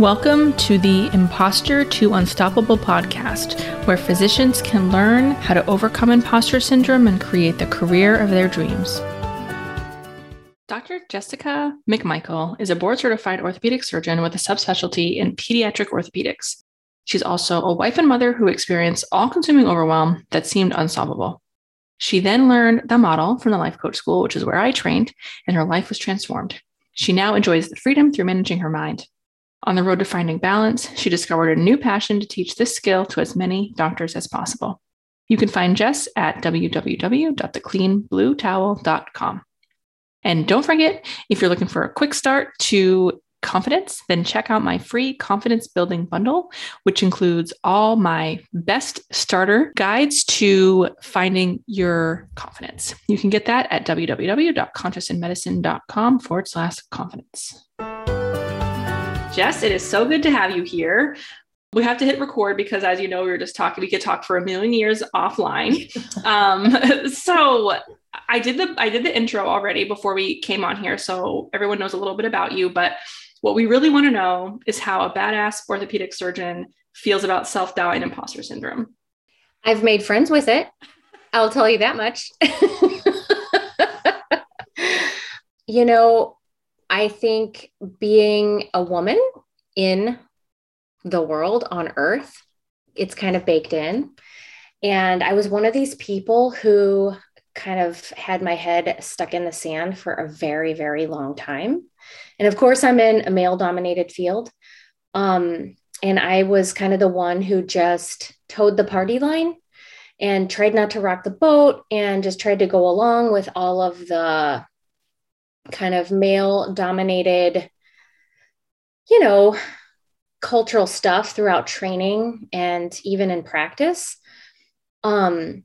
Welcome to the Imposter to Unstoppable podcast, where physicians can learn how to overcome imposter syndrome and create the career of their dreams. Dr. Jessica McMichael is a board certified orthopedic surgeon with a subspecialty in pediatric orthopedics. She's also a wife and mother who experienced all consuming overwhelm that seemed unsolvable. She then learned the model from the life coach school, which is where I trained, and her life was transformed. She now enjoys the freedom through managing her mind. On the road to finding balance, she discovered a new passion to teach this skill to as many doctors as possible. You can find Jess at www.thecleanbluetowel.com. And don't forget, if you're looking for a quick start to confidence, then check out my free confidence building bundle, which includes all my best starter guides to finding your confidence. You can get that at www.consciousinmedicine.com forward slash confidence. Jess, it is so good to have you here. We have to hit record because, as you know, we were just talking. We could talk for a million years offline. um, so I did the I did the intro already before we came on here, so everyone knows a little bit about you. But what we really want to know is how a badass orthopedic surgeon feels about self doubt and imposter syndrome. I've made friends with it. I'll tell you that much. you know, I think being a woman in the world on earth, it's kind of baked in. And I was one of these people who kind of had my head stuck in the sand for a very, very long time. And of course, I'm in a male dominated field. Um, and I was kind of the one who just towed the party line and tried not to rock the boat and just tried to go along with all of the kind of male dominated, you know, cultural stuff throughout training and even in practice. Um,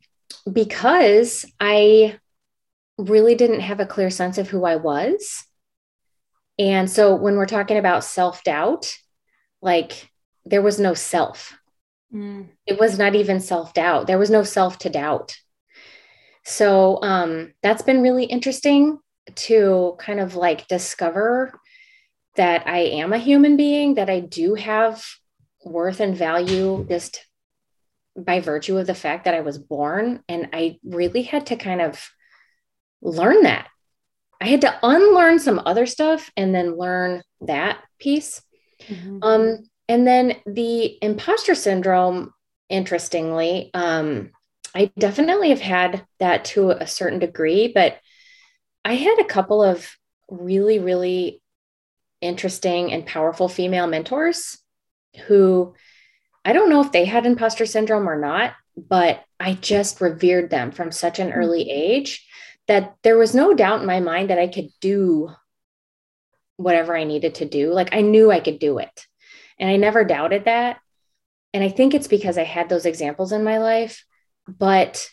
because I really didn't have a clear sense of who I was. And so when we're talking about self doubt, like there was no self. Mm. It was not even self doubt. There was no self to doubt. So um, that's been really interesting to kind of like discover that I am a human being, that I do have worth and value just by virtue of the fact that I was born. And I really had to kind of learn that. I had to unlearn some other stuff and then learn that piece. Mm-hmm. Um, and then the imposter syndrome, interestingly, um, I definitely have had that to a certain degree, but I had a couple of really, really interesting and powerful female mentors who I don't know if they had imposter syndrome or not, but I just revered them from such an hmm. early age that there was no doubt in my mind that I could do whatever I needed to do. Like I knew I could do it. And I never doubted that. And I think it's because I had those examples in my life, but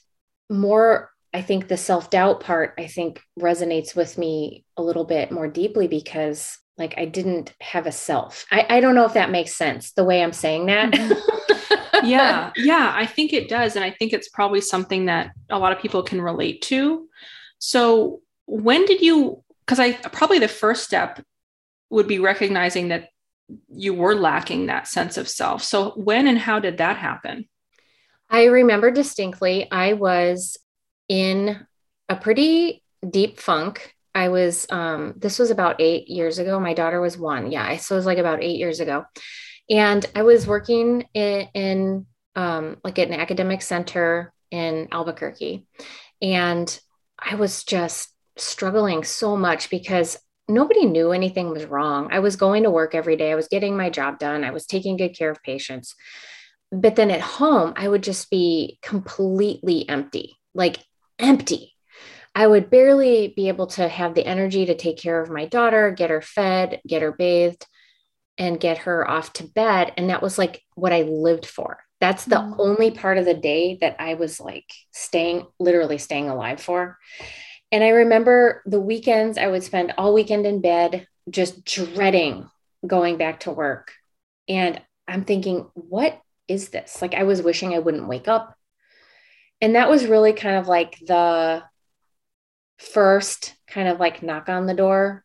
more I think the self doubt part, I think resonates with me a little bit more deeply because like I didn't have a self. I, I don't know if that makes sense the way I'm saying that. Mm-hmm. yeah. Yeah. I think it does. And I think it's probably something that a lot of people can relate to. So when did you, because I probably the first step would be recognizing that you were lacking that sense of self. So when and how did that happen? I remember distinctly, I was in a pretty deep funk. I was, um, this was about eight years ago. My daughter was one. Yeah. So it was like about eight years ago. And I was working in, in um, like at an academic center in Albuquerque. And I was just struggling so much because nobody knew anything was wrong. I was going to work every day. I was getting my job done. I was taking good care of patients. But then at home, I would just be completely empty. Like empty. I would barely be able to have the energy to take care of my daughter, get her fed, get her bathed, and get her off to bed. And that was like what I lived for. That's the mm. only part of the day that I was like staying, literally staying alive for. And I remember the weekends I would spend all weekend in bed, just dreading going back to work. And I'm thinking, what is this? Like, I was wishing I wouldn't wake up and that was really kind of like the first kind of like knock on the door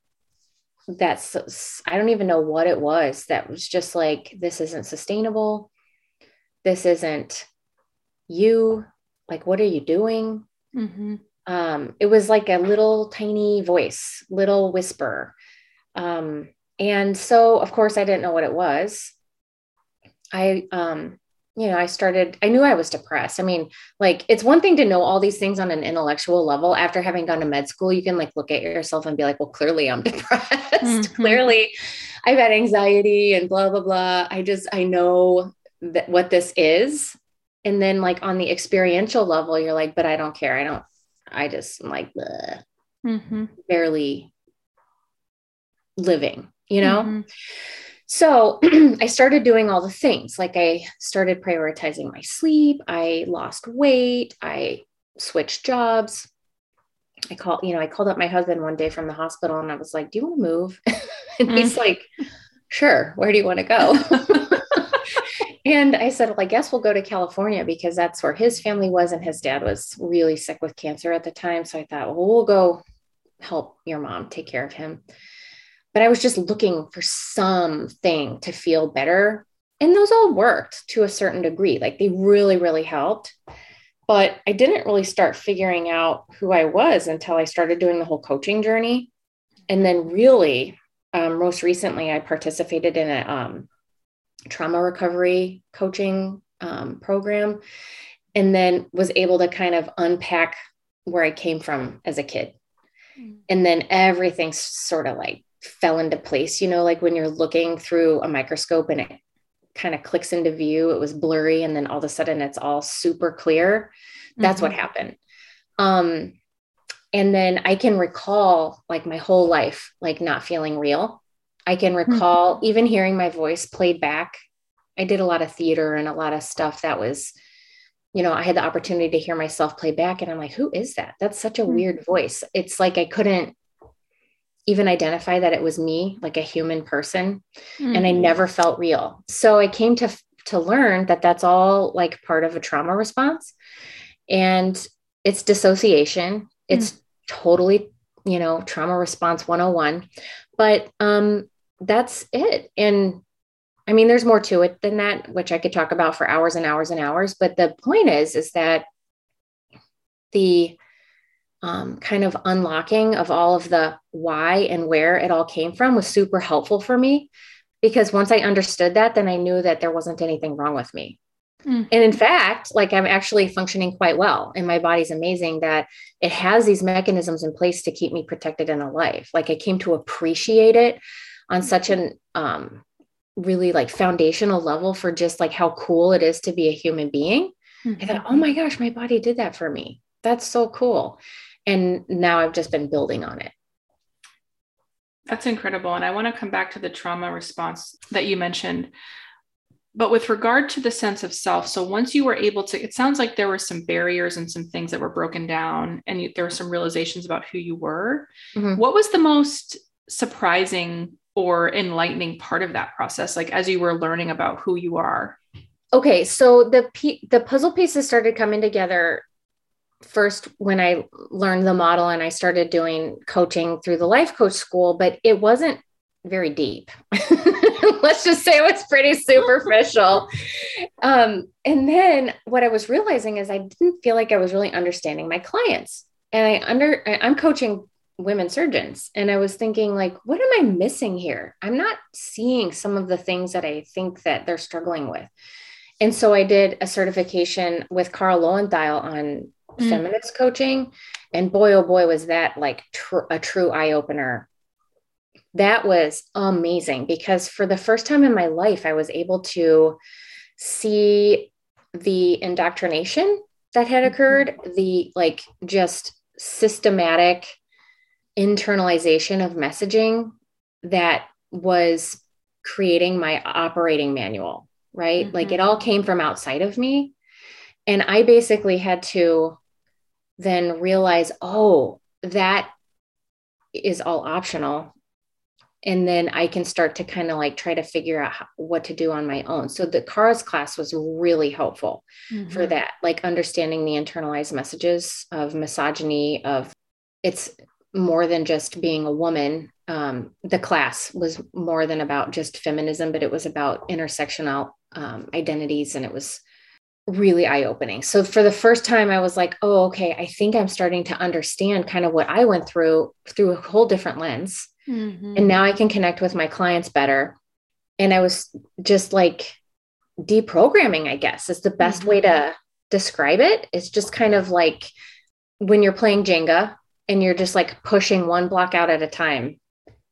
that's I don't even know what it was that was just like this isn't sustainable. This isn't you. Like, what are you doing? Mm-hmm. Um, it was like a little tiny voice, little whisper. Um, and so, of course, I didn't know what it was. I um, you know, I started, I knew I was depressed. I mean, like, it's one thing to know all these things on an intellectual level. After having gone to med school, you can like look at yourself and be like, well, clearly I'm depressed. Mm-hmm. clearly I've had anxiety and blah, blah, blah. I just, I know that what this is. And then, like, on the experiential level, you're like, but I don't care. I don't, I just, I'm like, mm-hmm. barely living, you know? Mm-hmm. So I started doing all the things. Like I started prioritizing my sleep. I lost weight. I switched jobs. I called, you know, I called up my husband one day from the hospital and I was like, Do you want to move? and mm. he's like, Sure. Where do you want to go? and I said, Well, I guess we'll go to California because that's where his family was. And his dad was really sick with cancer at the time. So I thought, Well, we'll go help your mom take care of him but I was just looking for something to feel better. And those all worked to a certain degree. Like they really, really helped. But I didn't really start figuring out who I was until I started doing the whole coaching journey. And then, really, um, most recently, I participated in a um, trauma recovery coaching um, program and then was able to kind of unpack where I came from as a kid. Mm. And then everything sort of like fell into place you know like when you're looking through a microscope and it kind of clicks into view it was blurry and then all of a sudden it's all super clear that's mm-hmm. what happened um and then i can recall like my whole life like not feeling real i can hmm. recall mm-hmm. even hearing my voice played back i did a lot of theater and a lot of stuff that was you know i had the opportunity to hear myself play back and i'm like who is that that's such a mm-hmm. weird voice it's like i couldn't even identify that it was me, like a human person, mm-hmm. and I mm. never felt real. So I came to to learn that that's all like part of a trauma response, and it's dissociation. It's mm-hmm. totally, you know, trauma response 101. But um, that's it. And I mean, there's more to it than that, which I could talk about for hours and hours and hours. But the point is, is that the um, kind of unlocking of all of the why and where it all came from was super helpful for me because once I understood that, then I knew that there wasn't anything wrong with me. Mm. And in fact, like I'm actually functioning quite well, and my body's amazing that it has these mechanisms in place to keep me protected and alive. Like I came to appreciate it on such an um, really like foundational level for just like how cool it is to be a human being. Mm-hmm. I thought, oh my gosh, my body did that for me. That's so cool and now I've just been building on it. That's incredible. And I want to come back to the trauma response that you mentioned. But with regard to the sense of self, so once you were able to, it sounds like there were some barriers and some things that were broken down, and you, there were some realizations about who you were. Mm-hmm. What was the most surprising or enlightening part of that process? Like as you were learning about who you are? Okay, so the the puzzle pieces started coming together first when I learned the model and I started doing coaching through the life coach school, but it wasn't very deep. Let's just say it was pretty superficial. um, and then what I was realizing is I didn't feel like I was really understanding my clients. And I under I'm coaching women surgeons and I was thinking like what am I missing here? I'm not seeing some of the things that I think that they're struggling with. And so I did a certification with Kara Loewentheil on mm. feminist coaching. And boy, oh boy, was that like tr- a true eye opener. That was amazing because for the first time in my life, I was able to see the indoctrination that had mm-hmm. occurred, the like just systematic internalization of messaging that was creating my operating manual, right? Mm-hmm. Like it all came from outside of me. And I basically had to then realize, oh, that is all optional. And then I can start to kind of like try to figure out how, what to do on my own. So the Kara's class was really helpful mm-hmm. for that, like understanding the internalized messages of misogyny, of it's more than just being a woman um, the class was more than about just feminism, but it was about intersectional um, identities, and it was really eye opening. So for the first time, I was like, oh, okay, I think I'm starting to understand kind of what I went through through a whole different lens. Mm-hmm. And now I can connect with my clients better. And I was just like deprogramming, I guess is the best mm-hmm. way to describe it. It's just kind of like when you're playing Jenga and you're just like pushing one block out at a time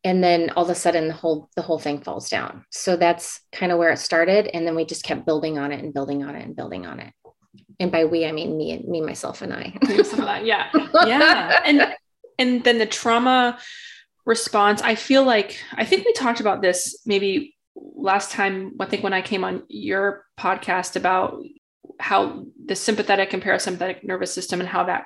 and then all of a sudden the whole the whole thing falls down. So that's kind of where it started and then we just kept building on it and building on it and building on it. And by we i mean me and me myself and i yeah. Yeah. And and then the trauma response i feel like i think we talked about this maybe last time i think when i came on your podcast about how the sympathetic and parasympathetic nervous system and how that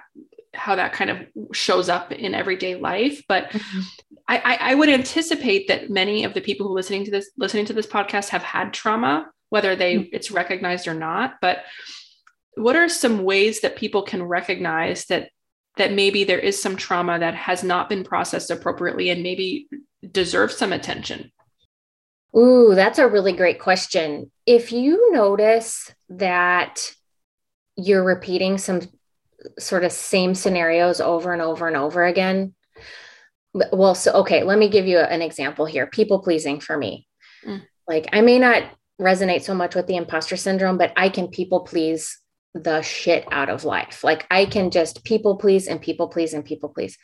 how that kind of shows up in everyday life. But mm-hmm. I, I, would anticipate that many of the people who listening to this listening to this podcast have had trauma, whether they mm-hmm. it's recognized or not. But what are some ways that people can recognize that that maybe there is some trauma that has not been processed appropriately and maybe deserves some attention? Ooh, that's a really great question. If you notice that you're repeating some sort of same scenarios over and over and over again. Well, so, okay, let me give you an example here people pleasing for me. Mm. Like, I may not resonate so much with the imposter syndrome, but I can people please the shit out of life. Like, I can just people please and people please and people please.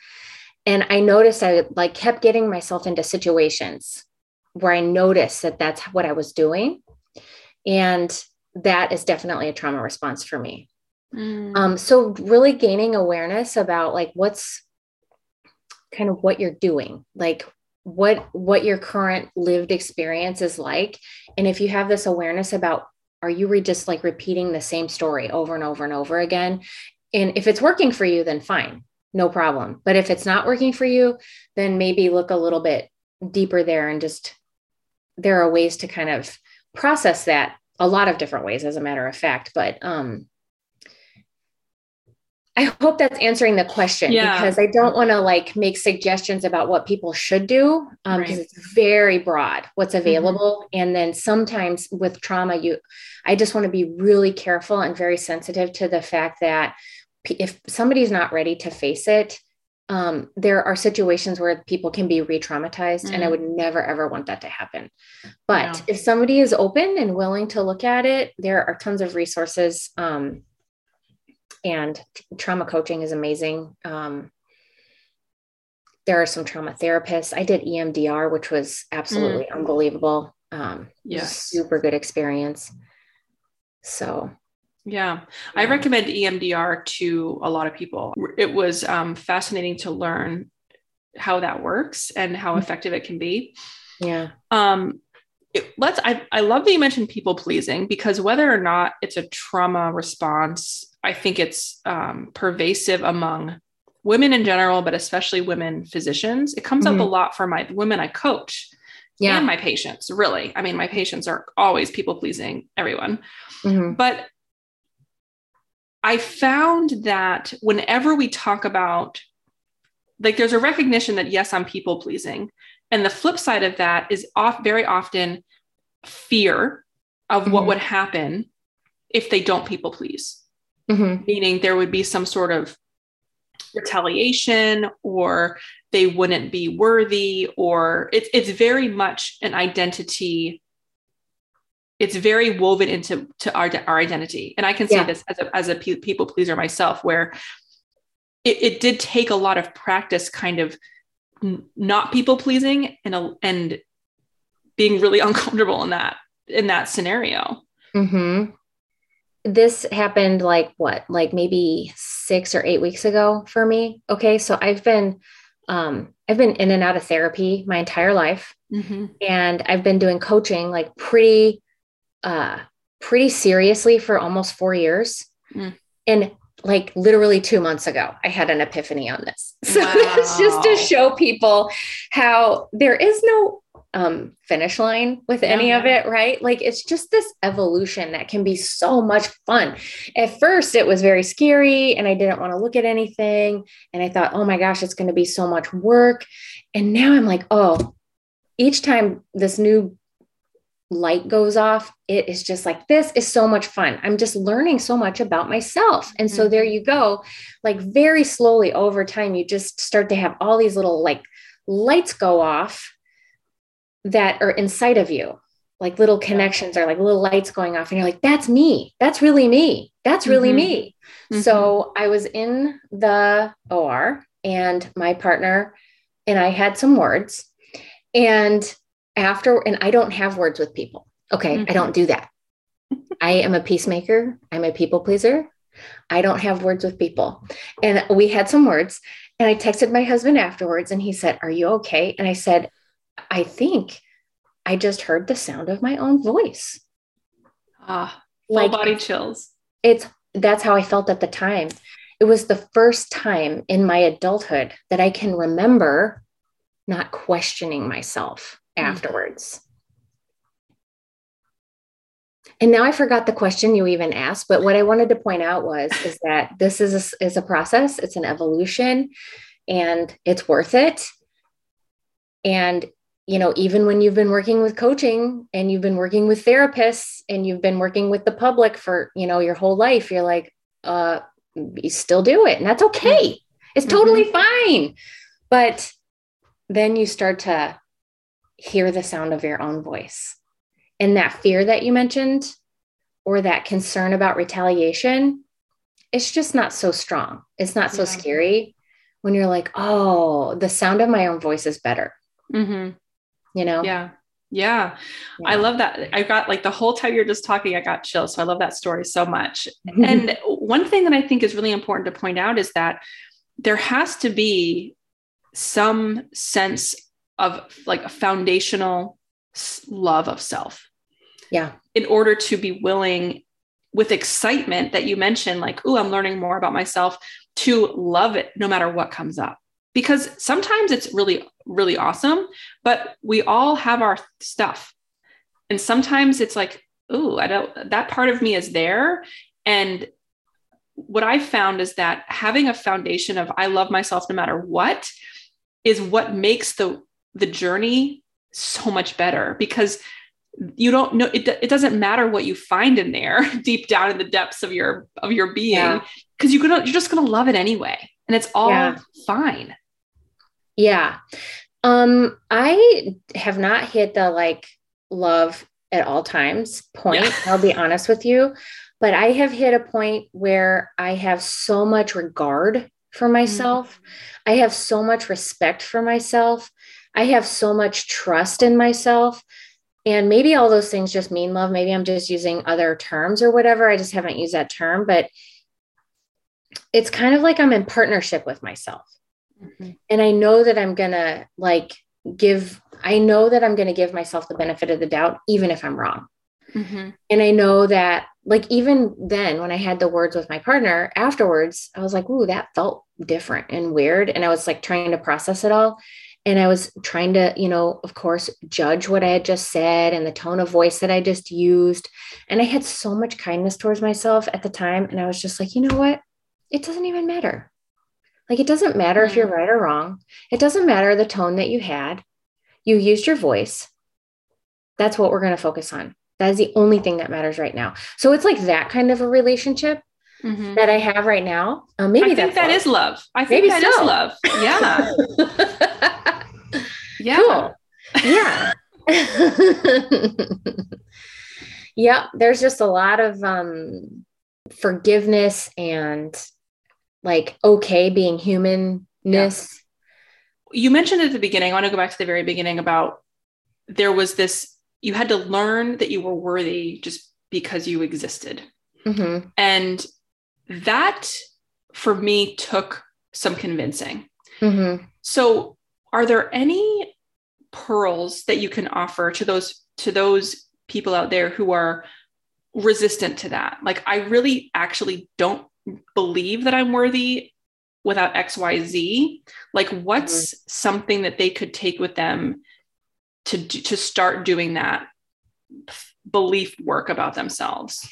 And I noticed I like kept getting myself into situations where I noticed that that's what I was doing. And that is definitely a trauma response for me. Mm. Um, so really gaining awareness about like what's kind of what you're doing, like what what your current lived experience is like, and if you have this awareness about are you re- just like repeating the same story over and over and over again, and if it's working for you, then fine, no problem. But if it's not working for you, then maybe look a little bit deeper there and just there are ways to kind of process that a lot of different ways as a matter of fact but um I hope that's answering the question yeah. because I don't want to like make suggestions about what people should do because um, right. it's very broad what's mm-hmm. available. Mm-hmm. And then sometimes with trauma, you, I just want to be really careful and very sensitive to the fact that if somebody's not ready to face it, um, there are situations where people can be re-traumatized, mm-hmm. and I mm. would never ever want that to happen. But if somebody is open and willing to look at it, there are tons of resources. Um, and trauma coaching is amazing. Um, there are some trauma therapists. I did EMDR, which was absolutely mm. unbelievable. Um, yes, super good experience. So, yeah, I recommend EMDR to a lot of people. It was um, fascinating to learn how that works and how mm. effective it can be. Yeah. Um, let's. I I love that you mentioned people pleasing because whether or not it's a trauma response I think it's um, pervasive among women in general, but especially women physicians. It comes mm-hmm. up a lot for my women I coach yeah. and my patients, really. I mean, my patients are always people pleasing everyone. Mm-hmm. But I found that whenever we talk about, like, there's a recognition that, yes, I'm people pleasing. And the flip side of that is off very often fear of mm-hmm. what would happen if they don't people please mm-hmm. meaning there would be some sort of retaliation or they wouldn't be worthy or it's it's very much an identity it's very woven into to our, our identity and i can say yeah. this as a, as a people pleaser myself where it, it did take a lot of practice kind of not people pleasing and a, and being really uncomfortable in that in that scenario. Mm-hmm. This happened like what like maybe six or eight weeks ago for me. Okay so i've been um i've been in and out of therapy my entire life. Mm-hmm. and i've been doing coaching like pretty uh pretty seriously for almost four years. Mm. and like literally two months ago i had an epiphany on this so wow. that's just to show people how there is no um, finish line with yeah, any of it, right? Like it's just this evolution that can be so much fun. At first, it was very scary and I didn't want to look at anything. And I thought, oh my gosh, it's going to be so much work. And now I'm like, oh, each time this new light goes off, it is just like, this is so much fun. I'm just learning so much about myself. And so mm-hmm. there you go. Like, very slowly over time, you just start to have all these little like lights go off that are inside of you. Like little connections are like little lights going off, and you're like, that's me. That's really me. That's really mm-hmm. me. Mm-hmm. So I was in the OR, and my partner and I had some words. And after, and I don't have words with people. Okay. Mm-hmm. I don't do that. I am a peacemaker. I'm a people pleaser. I don't have words with people. And we had some words. And I texted my husband afterwards and he said, Are you okay? And I said, I think I just heard the sound of my own voice. Ah, full like, body chills. It's that's how I felt at the time. It was the first time in my adulthood that I can remember not questioning myself mm-hmm. Afterwards. And now I forgot the question you even asked, but what I wanted to point out was is that this is a, is a process, it's an evolution, and it's worth it. And you know, even when you've been working with coaching and you've been working with therapists and you've been working with the public for you know your whole life, you're like, uh, you still do it, and that's okay. It's totally mm-hmm. fine. But then you start to hear the sound of your own voice and that fear that you mentioned, or that concern about retaliation, it's just not so strong. It's not so yeah. scary when you're like, oh, the sound of my own voice is better. Mm-hmm. You know? Yeah. yeah. Yeah. I love that. I got like the whole time you're just talking, I got chills. So I love that story so much. and one thing that I think is really important to point out is that there has to be some sense of like a foundational love of self. Yeah. In order to be willing with excitement that you mentioned, like, oh, I'm learning more about myself, to love it no matter what comes up. Because sometimes it's really, really awesome, but we all have our stuff. And sometimes it's like, oh, I don't, that part of me is there. And what I found is that having a foundation of I love myself no matter what is what makes the the journey so much better because you don't know it, it doesn't matter what you find in there deep down in the depths of your of your being because yeah. you're gonna you're just gonna love it anyway and it's all yeah. fine yeah um i have not hit the like love at all times point yeah. i'll be honest with you but i have hit a point where i have so much regard for myself mm-hmm. i have so much respect for myself I have so much trust in myself. And maybe all those things just mean love. Maybe I'm just using other terms or whatever. I just haven't used that term, but it's kind of like I'm in partnership with myself. Mm-hmm. And I know that I'm going to like give, I know that I'm going to give myself the benefit of the doubt, even if I'm wrong. Mm-hmm. And I know that, like, even then, when I had the words with my partner afterwards, I was like, Ooh, that felt different and weird. And I was like trying to process it all and I was trying to, you know, of course, judge what I had just said and the tone of voice that I just used. And I had so much kindness towards myself at the time. And I was just like, you know what? It doesn't even matter. Like, it doesn't matter if you're right or wrong. It doesn't matter the tone that you had. You used your voice. That's what we're going to focus on. That is the only thing that matters right now. So it's like that kind of a relationship mm-hmm. that I have right now. Uh, maybe I think that love. is love. I think maybe that so. is love. Yeah. yeah. Cool. Yeah. yeah. There's just a lot of um, forgiveness and like okay being humanness. Yeah. You mentioned at the beginning, I want to go back to the very beginning about there was this, you had to learn that you were worthy just because you existed. Mm-hmm. And that for me took some convincing. Mm-hmm. So, are there any pearls that you can offer to those to those people out there who are resistant to that? Like, I really actually don't believe that I'm worthy without XYZ. Like, what's mm-hmm. something that they could take with them to to start doing that belief work about themselves?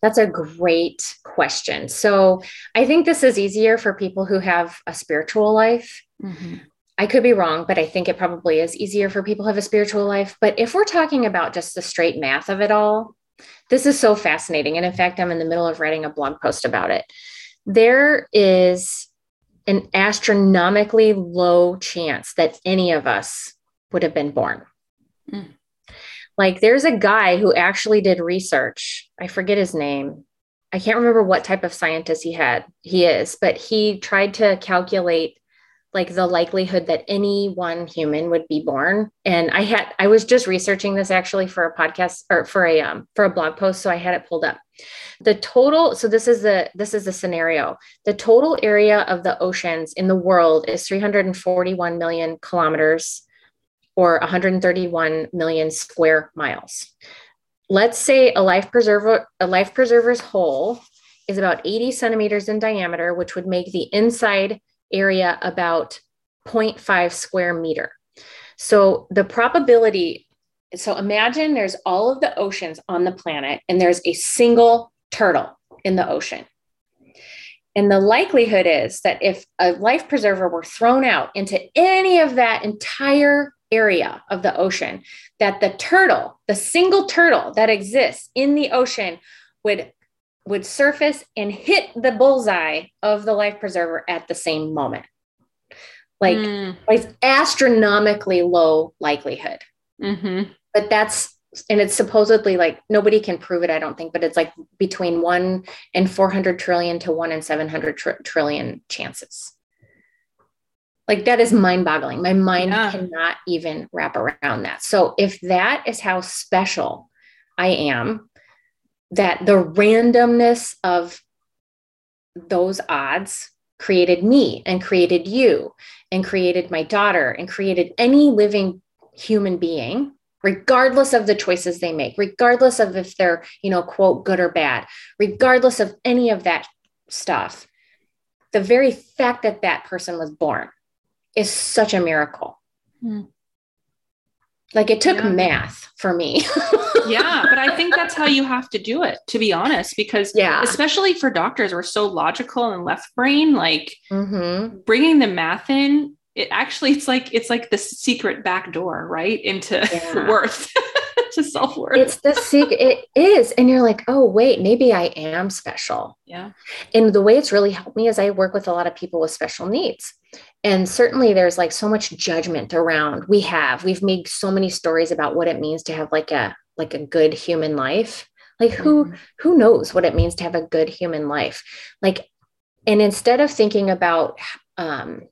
That's a great question. So, I think this is easier for people who have a spiritual life. Mm-hmm. I could be wrong, but I think it probably is easier for people who have a spiritual life. But if we're talking about just the straight math of it all, this is so fascinating. And in fact, I'm in the middle of writing a blog post about it. There is an astronomically low chance that any of us would have been born. Mm. Like there's a guy who actually did research. I forget his name. I can't remember what type of scientist he had. He is, but he tried to calculate like the likelihood that any one human would be born. And i had i was just researching this actually for a podcast or for a um, for a blog post so i had it pulled up. The total so this is the this is the scenario. The total area of the oceans in the world is 341 million kilometers or 131 million square miles. Let's say a life preserver a life preserver's hole is about 80 centimeters in diameter which would make the inside area about 0.5 square meter. So the probability, so imagine there's all of the oceans on the planet and there's a single turtle in the ocean. And the likelihood is that if a life preserver were thrown out into any of that entire area of the ocean, that the turtle, the single turtle that exists in the ocean, would would surface and hit the bullseye of the life preserver at the same moment. Like, mm. like astronomically low likelihood. Mm-hmm. But that's, and it's supposedly like nobody can prove it, I don't think, but it's like between one and 400 trillion to one in 700 tr- trillion chances. Like that is mind boggling. My mind yeah. cannot even wrap around that. So if that is how special I am, that the randomness of those odds created me and created you and created my daughter and created any living human being regardless of the choices they make regardless of if they're you know quote good or bad regardless of any of that stuff the very fact that that person was born is such a miracle mm. Like it took yeah. math for me yeah, but I think that's how you have to do it, to be honest, because yeah, especially for doctors, we're so logical and left brain. Like mm-hmm. bringing the math in, it actually it's like it's like the secret back door, right, into yeah. worth. To self worth. It's the secret. It is. And you're like, oh, wait, maybe I am special. Yeah. And the way it's really helped me is I work with a lot of people with special needs and certainly there's like so much judgment around we have we've made so many stories about what it means to have like a like a good human life like who mm-hmm. who knows what it means to have a good human life like and instead of thinking about um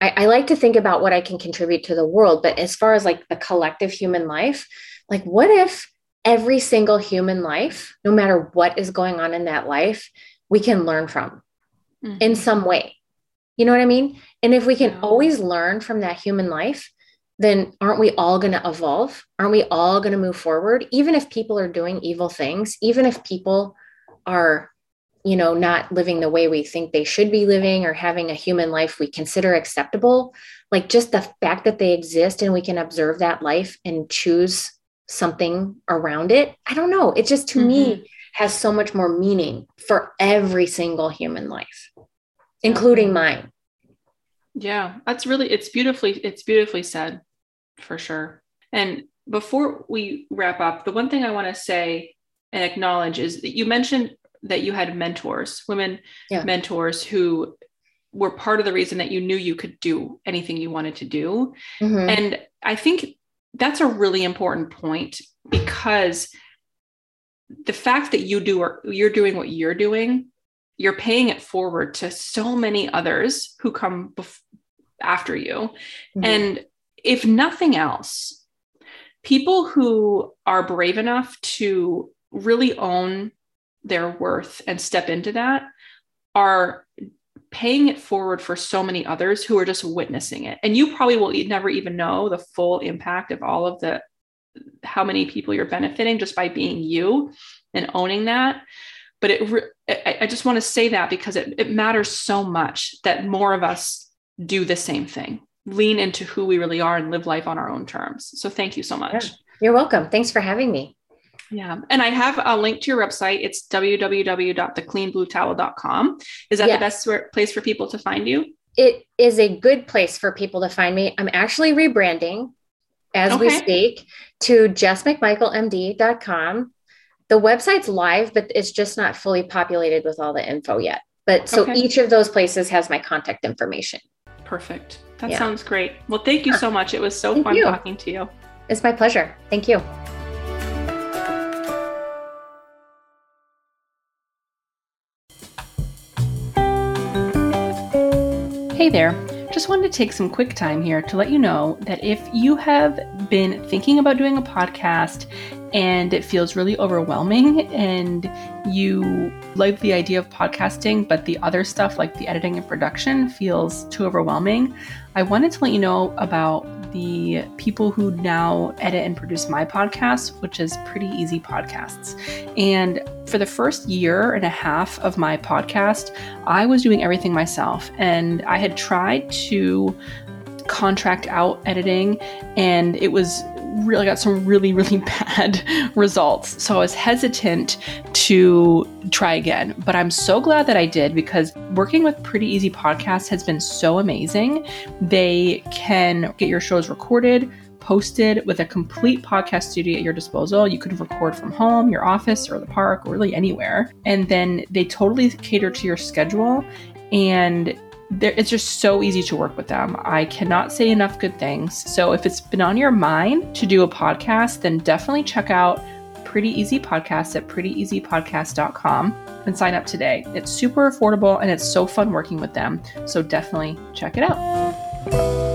I, I like to think about what i can contribute to the world but as far as like the collective human life like what if every single human life no matter what is going on in that life we can learn from mm-hmm. in some way you know what I mean? And if we can always learn from that human life, then aren't we all going to evolve? Aren't we all going to move forward? Even if people are doing evil things, even if people are, you know, not living the way we think they should be living or having a human life we consider acceptable, like just the fact that they exist and we can observe that life and choose something around it. I don't know. It just to mm-hmm. me has so much more meaning for every single human life including mine. Yeah, that's really it's beautifully it's beautifully said for sure. And before we wrap up, the one thing I want to say and acknowledge is that you mentioned that you had mentors, women yeah. mentors who were part of the reason that you knew you could do anything you wanted to do. Mm-hmm. And I think that's a really important point because the fact that you do or you're doing what you're doing you're paying it forward to so many others who come bef- after you. Mm-hmm. And if nothing else, people who are brave enough to really own their worth and step into that are paying it forward for so many others who are just witnessing it. And you probably will never even know the full impact of all of the how many people you're benefiting just by being you and owning that but it I, just want to say that because it, it matters so much that more of us do the same thing lean into who we really are and live life on our own terms. So thank you so much. You're welcome. Thanks for having me. Yeah. And I have a link to your website. It's www.thecleanbluetowel.com. Is that the best place for people to find you? It is a good place for people to find me. I'm actually rebranding as okay. we speak to jessmcmichaelmd.com. The website's live, but it's just not fully populated with all the info yet. But so okay. each of those places has my contact information. Perfect. That yeah. sounds great. Well, thank you so much. It was so thank fun you. talking to you. It's my pleasure. Thank you. Hey there. Just wanted to take some quick time here to let you know that if you have been thinking about doing a podcast and it feels really overwhelming and you like the idea of podcasting, but the other stuff like the editing and production feels too overwhelming, I wanted to let you know about the people who now edit and produce my podcast, which is Pretty Easy Podcasts. And for the first year and a half of my podcast, I was doing everything myself. And I had tried to contract out editing, and it was really got some really, really bad results. So I was hesitant to try again. But I'm so glad that I did because working with Pretty Easy Podcast has been so amazing. They can get your shows recorded, posted with a complete podcast studio at your disposal. You can record from home, your office, or the park, or really anywhere. And then they totally cater to your schedule and it's just so easy to work with them. I cannot say enough good things. So if it's been on your mind to do a podcast, then definitely check out Pretty Easy Podcast at prettyeasypodcast.com and sign up today. It's super affordable and it's so fun working with them. So definitely check it out.